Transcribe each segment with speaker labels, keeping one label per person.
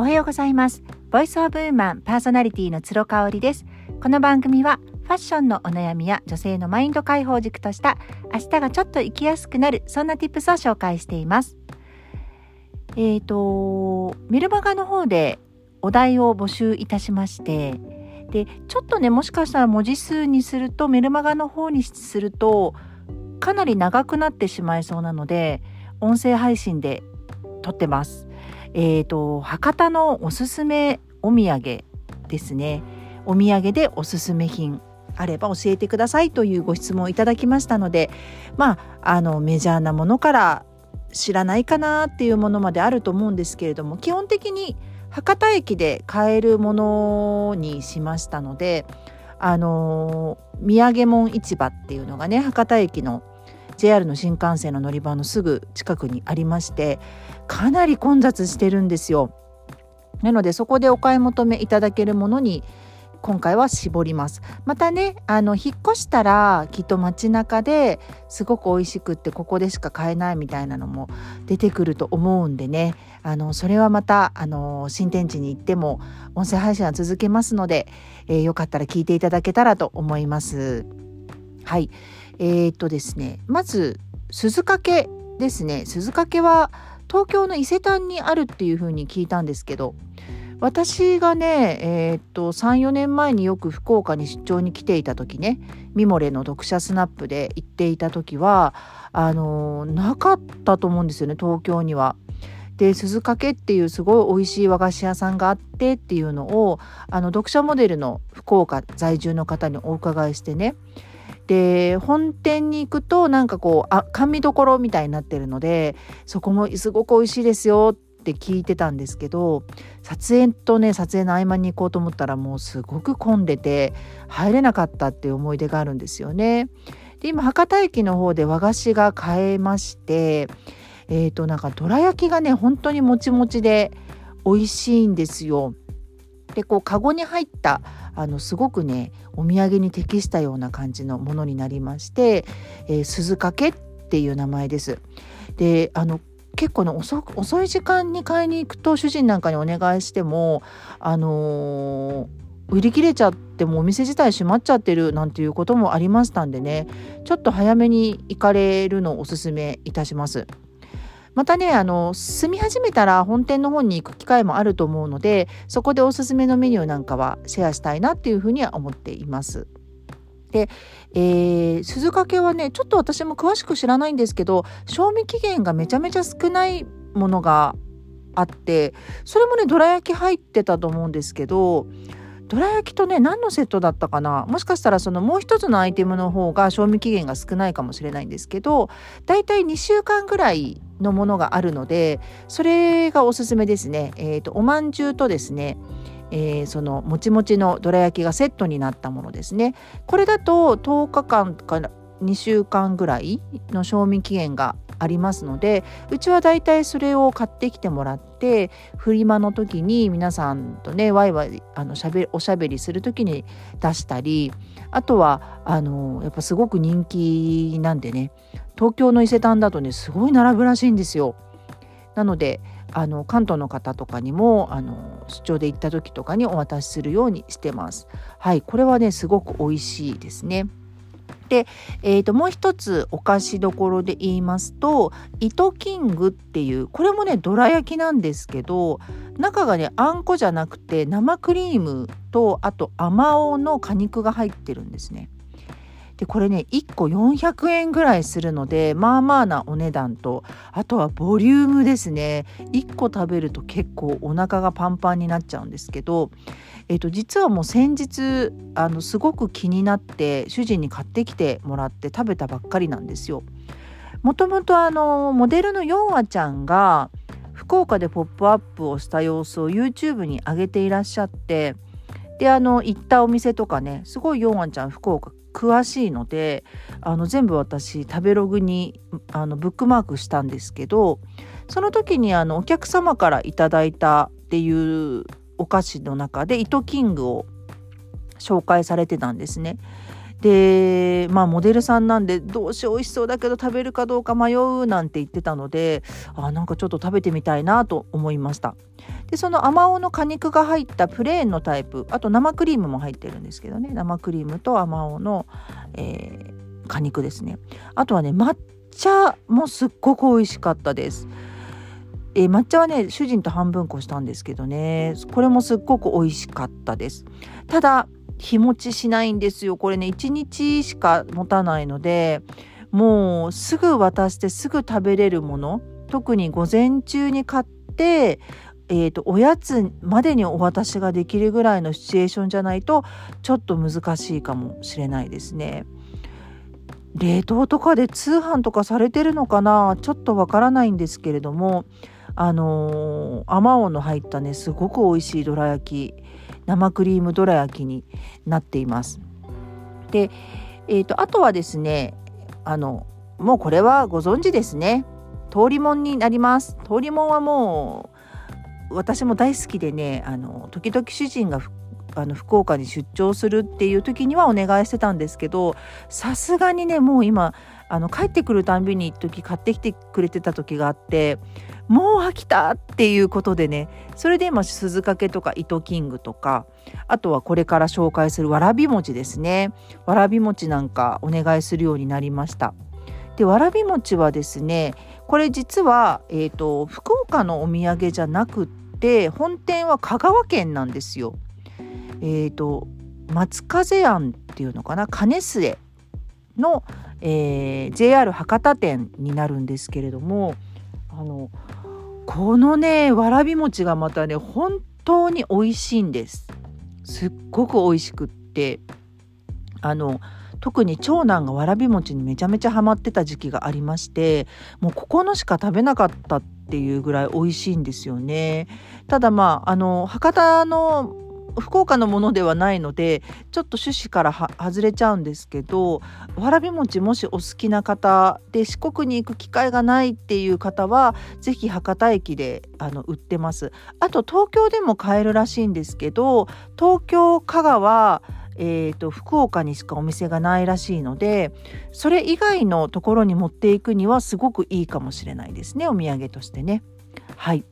Speaker 1: おはようございます。ボイスオブウーマンパーソナリティの鶴香織です。この番組はファッションのお悩みや女性のマインド解放軸とした明日がちょっと生きやすくなるそんな tips を紹介しています。えっ、ー、とメルマガの方でお題を募集いたしましてでちょっとねもしかしたら文字数にするとメルマガの方にするとかなり長くなってしまいそうなので音声配信で撮ってます。え、ー、と博多のおすすめお土産ですね。お土産でおすすめ品あれば教えてくださいというご質問をいただきましたのでまああのメジャーなものから知らないかなっていうものまであると思うんですけれども基本的に博多駅で買えるものにしましたのであの土産門市場っていうのがね博多駅の JR の新幹線の乗り場のすぐ近くにありましてかなり混雑してるんですよ。なのでそこでお買い求めいただけるものに今回は絞ります。またねあの引っ越したらきっと街中ですごく美味しくってここでしか買えないみたいなのも出てくると思うんでね。あのそれはまたあの新天地に行っても音声配信は続けますので、えー、よかったら聞いていただけたらと思います。はい。えー、っとですねまず鈴掛ですね鈴掛は東京の伊勢丹にあるっていう風に聞いたんですけど私がねえー、っと34年前によく福岡に出張に来ていた時ねミモレの読者スナップで行っていた時はあのなかったと思うんですよね東京には。で鈴掛っていうすごい美味しい和菓子屋さんがあってっていうのをあの読者モデルの福岡在住の方にお伺いしてねで本店に行くとなんかこうあ甘味どころみたいになってるのでそこもすごく美味しいですよって聞いてたんですけど撮影とね撮影の合間に行こうと思ったらもうすごく混んでて入れなかったっていう思い出があるんですよね。で今博多駅の方で和菓子が買えましてえっ、ー、となんかどら焼きがね本当にもちもちで美味しいんですよ。でこうカゴに入ったあのすごくねお土産に適したような感じのものになりまして、えー、鈴掛っていう名前です。であの結構ね遅遅い時間に買いに行くと主人なんかにお願いしてもあのー、売り切れちゃってもお店自体閉まっちゃってるなんていうこともありましたんでねちょっと早めに行かれるのをおすすめいたします。またねあの住み始めたら本店の方に行く機会もあると思うのでそこでおすすめのメニューなんかはシェアしたいなっていうふうには思っています。で、えー、鈴掛はねちょっと私も詳しく知らないんですけど賞味期限がめちゃめちゃ少ないものがあってそれもねどら焼き入ってたと思うんですけどどら焼きとね何のセットだったかな？もしかしたらそのもう一つのアイテムの方が賞味期限が少ないかもしれないんですけどだいたい2週間ぐらいのものがあるのでそれがおすすめですね。えーと、おまんじゅうとですねえー、そのもちもちのどら焼きがセットになったものですね。これだと10日間から2週間ぐらいの賞味期限がありますのでうちはだいたいそれを買ってきてもらってフリマの時に皆さんとねワイワイあのしゃべおしゃべりする時に出したりあとはあのやっぱすごく人気なんでね東京の伊勢丹だとねすごい並ぶらしいんですよ。なのであの関東の方とかにもあの出張で行った時とかにお渡しするようにしてます。はい、これはねすごく美味しいですね。で、えー、ともう一つお菓子どころで言いますと糸キングっていうこれもねどら焼きなんですけど中がねあんこじゃなくて生クリームとあとあまおうの果肉が入ってるんですね。でこれね1個400円ぐらいするのでまあまあなお値段とあとはボリュームですね1個食べると結構お腹がパンパンになっちゃうんですけどえー、と実はもう先日あのすごく気になって主人に買ってきてもらって食べたばっかりなんですよ。もともとあのモデルのヨンアちゃんが福岡でポップアップをした様子を YouTube に上げていらっしゃってであの行ったお店とかねすごいヨンアちゃん福岡詳しいのであの全部私食べログにあのブックマークしたんですけどその時にあのお客様からいただいたっていうお菓子の中で糸キングを紹介されてたんですね。でまあモデルさんなんでどうしよう美味しそうだけど食べるかどうか迷うなんて言ってたのであなんかちょっと食べてみたいなと思いました。でそのあまおうの果肉が入ったプレーンのタイプあと生クリームも入ってるんですけどね。生クリームとあまおうの、えー、果肉ですね。あとはね抹茶もすっごく美味しかったです。えー、抹茶はね主人と半分こしたんですけどね。これもすっごく美味しかったです。ただ日持ちしないんですよ。これね1日しか持たないのでもうすぐ渡してすぐ食べれるもの。特に午前中に買ってえーと、おやつまでにお渡しができるぐらいのシチュエーションじゃないとちょっと難しいかもしれないですね。冷凍とかで通販とかされてるのかな？ちょっとわからないんですけれどもあのー、あまおうの入ったねすごく美味しいどら焼き生クリームどら焼きになっています。で、えーと、あとはですねあのもうこれはご存知ですね通りもんになります。通りもんはもう私も大好きでねあの時々主人があの福岡に出張するっていう時にはお願いしてたんですけどさすがにねもう今あの帰ってくるたんびに一時買ってきてくれてた時があってもう飽きたっていうことでねそれで今鈴掛とか糸キングとかあとはこれから紹介するわらび餅ですね。わらび餅なんかお願いするようになりました。でわらび餅はですねこれ実は、えーと、福岡のお土産じゃなくって本店は香川県なんですよ。えーと松風庵っていうのかな金末の、えー、JR 博多店になるんですけれどもあのこのねわらび餅がまたね本当に美味しいんです。すっごく美味しくって。あの特に長男がわらび餅にめちゃめちゃハマってた時期がありましてもうここのしか食べなかったっていうぐらい美味しいんですよね。ただまああの博多の福岡のものではないのでちょっと趣旨から外れちゃうんですけどわらび餅もしお好きな方で四国に行く機会がないっていう方は是非博多駅であの売ってますあと東京でも買えるらしいんですけど東京香川えーと、福岡にしかお店がないらしいのでそれ以外のところに持っていくにはすごくいいかもしれないですねお土産としてね。はい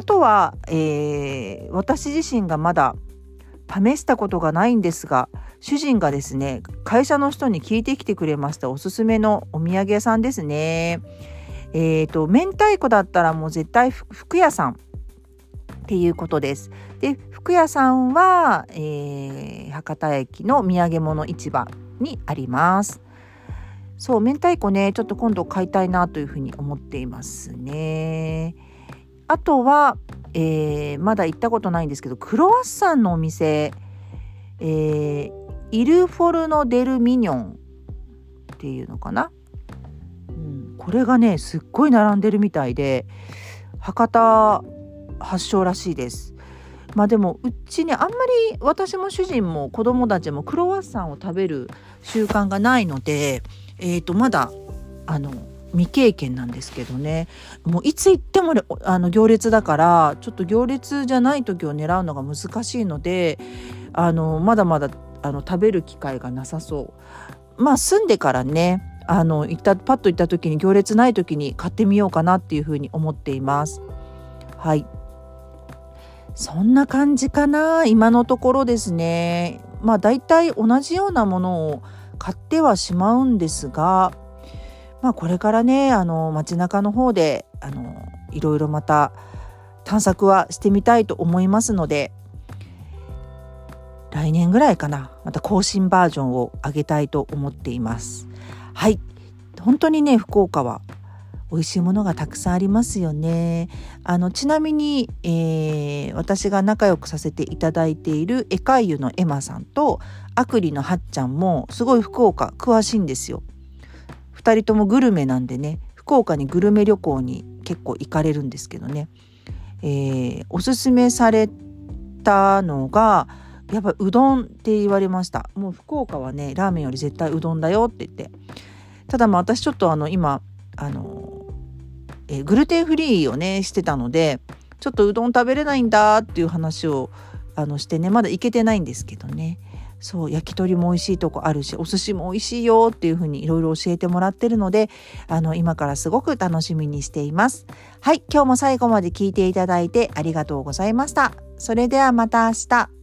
Speaker 1: あとは、えー、私自身がまだ試したことがないんですが主人がですね会社の人に聞いてきてくれましたおすすめのお土産屋さんですね。えーと、明太子だったらもう絶対服屋さんっていうことです。で服屋さんは、えー、博多駅の土産物市場にあります。そう明太子ねちょっと今度買いたいなというふうに思っていますね。あとは、えー、まだ行ったことないんですけどクロワッサンのお店、えー、イルフォルノ・デル・ミニョンっていうのかな、うん、これがねすっごい並んでるみたいで博多発祥らしいです。まあでもうちにあんまり私も主人も子供たちもクロワッサンを食べる習慣がないので、えー、とまだあの未経験なんですけどね。もういつ行ってもあの行列だからちょっと行列じゃない時を狙うのが難しいのであのまだまだあの食べる機会がなさそう。まあ住んでからねあの行ったパッと行った時に行列ない時に買ってみようかなっていうふうに思っています。はい。そんな感じかな今のところですね。まあ大体同じようなものを買ってはしまうんですがまあ、これからねあの街中の方であのいろいろまた探索はしてみたいと思いますので来年ぐらいかなまた更新バージョンを上げたいと思っています。はい。本当にね福岡は美味しいものがたくさんありますよね。あのちなみに、えー、私が仲良くさせていただいているエカイユのエマさんとアクリのはっちゃんもすごい福岡詳しいんですよ。2人ともグルメなんでね福岡にグルメ旅行に結構行かれるんですけどね、えー、おすすめされたのがやっぱうどんって言われました。もう福岡はねラーメンより絶対うどんだよって言って。ただまあ私ちょっとあの今あの、えー、グルテンフリーをねしてたのでちょっとうどん食べれないんだっていう話をあのしてねまだ行けてないんですけどね。そう焼き鳥も美味しいとこあるしお寿司も美味しいよっていう風にいろいろ教えてもらってるのであの今からすごく楽しみにしています。はい今日も最後まで聞いていただいてありがとうございました。それではまた明日。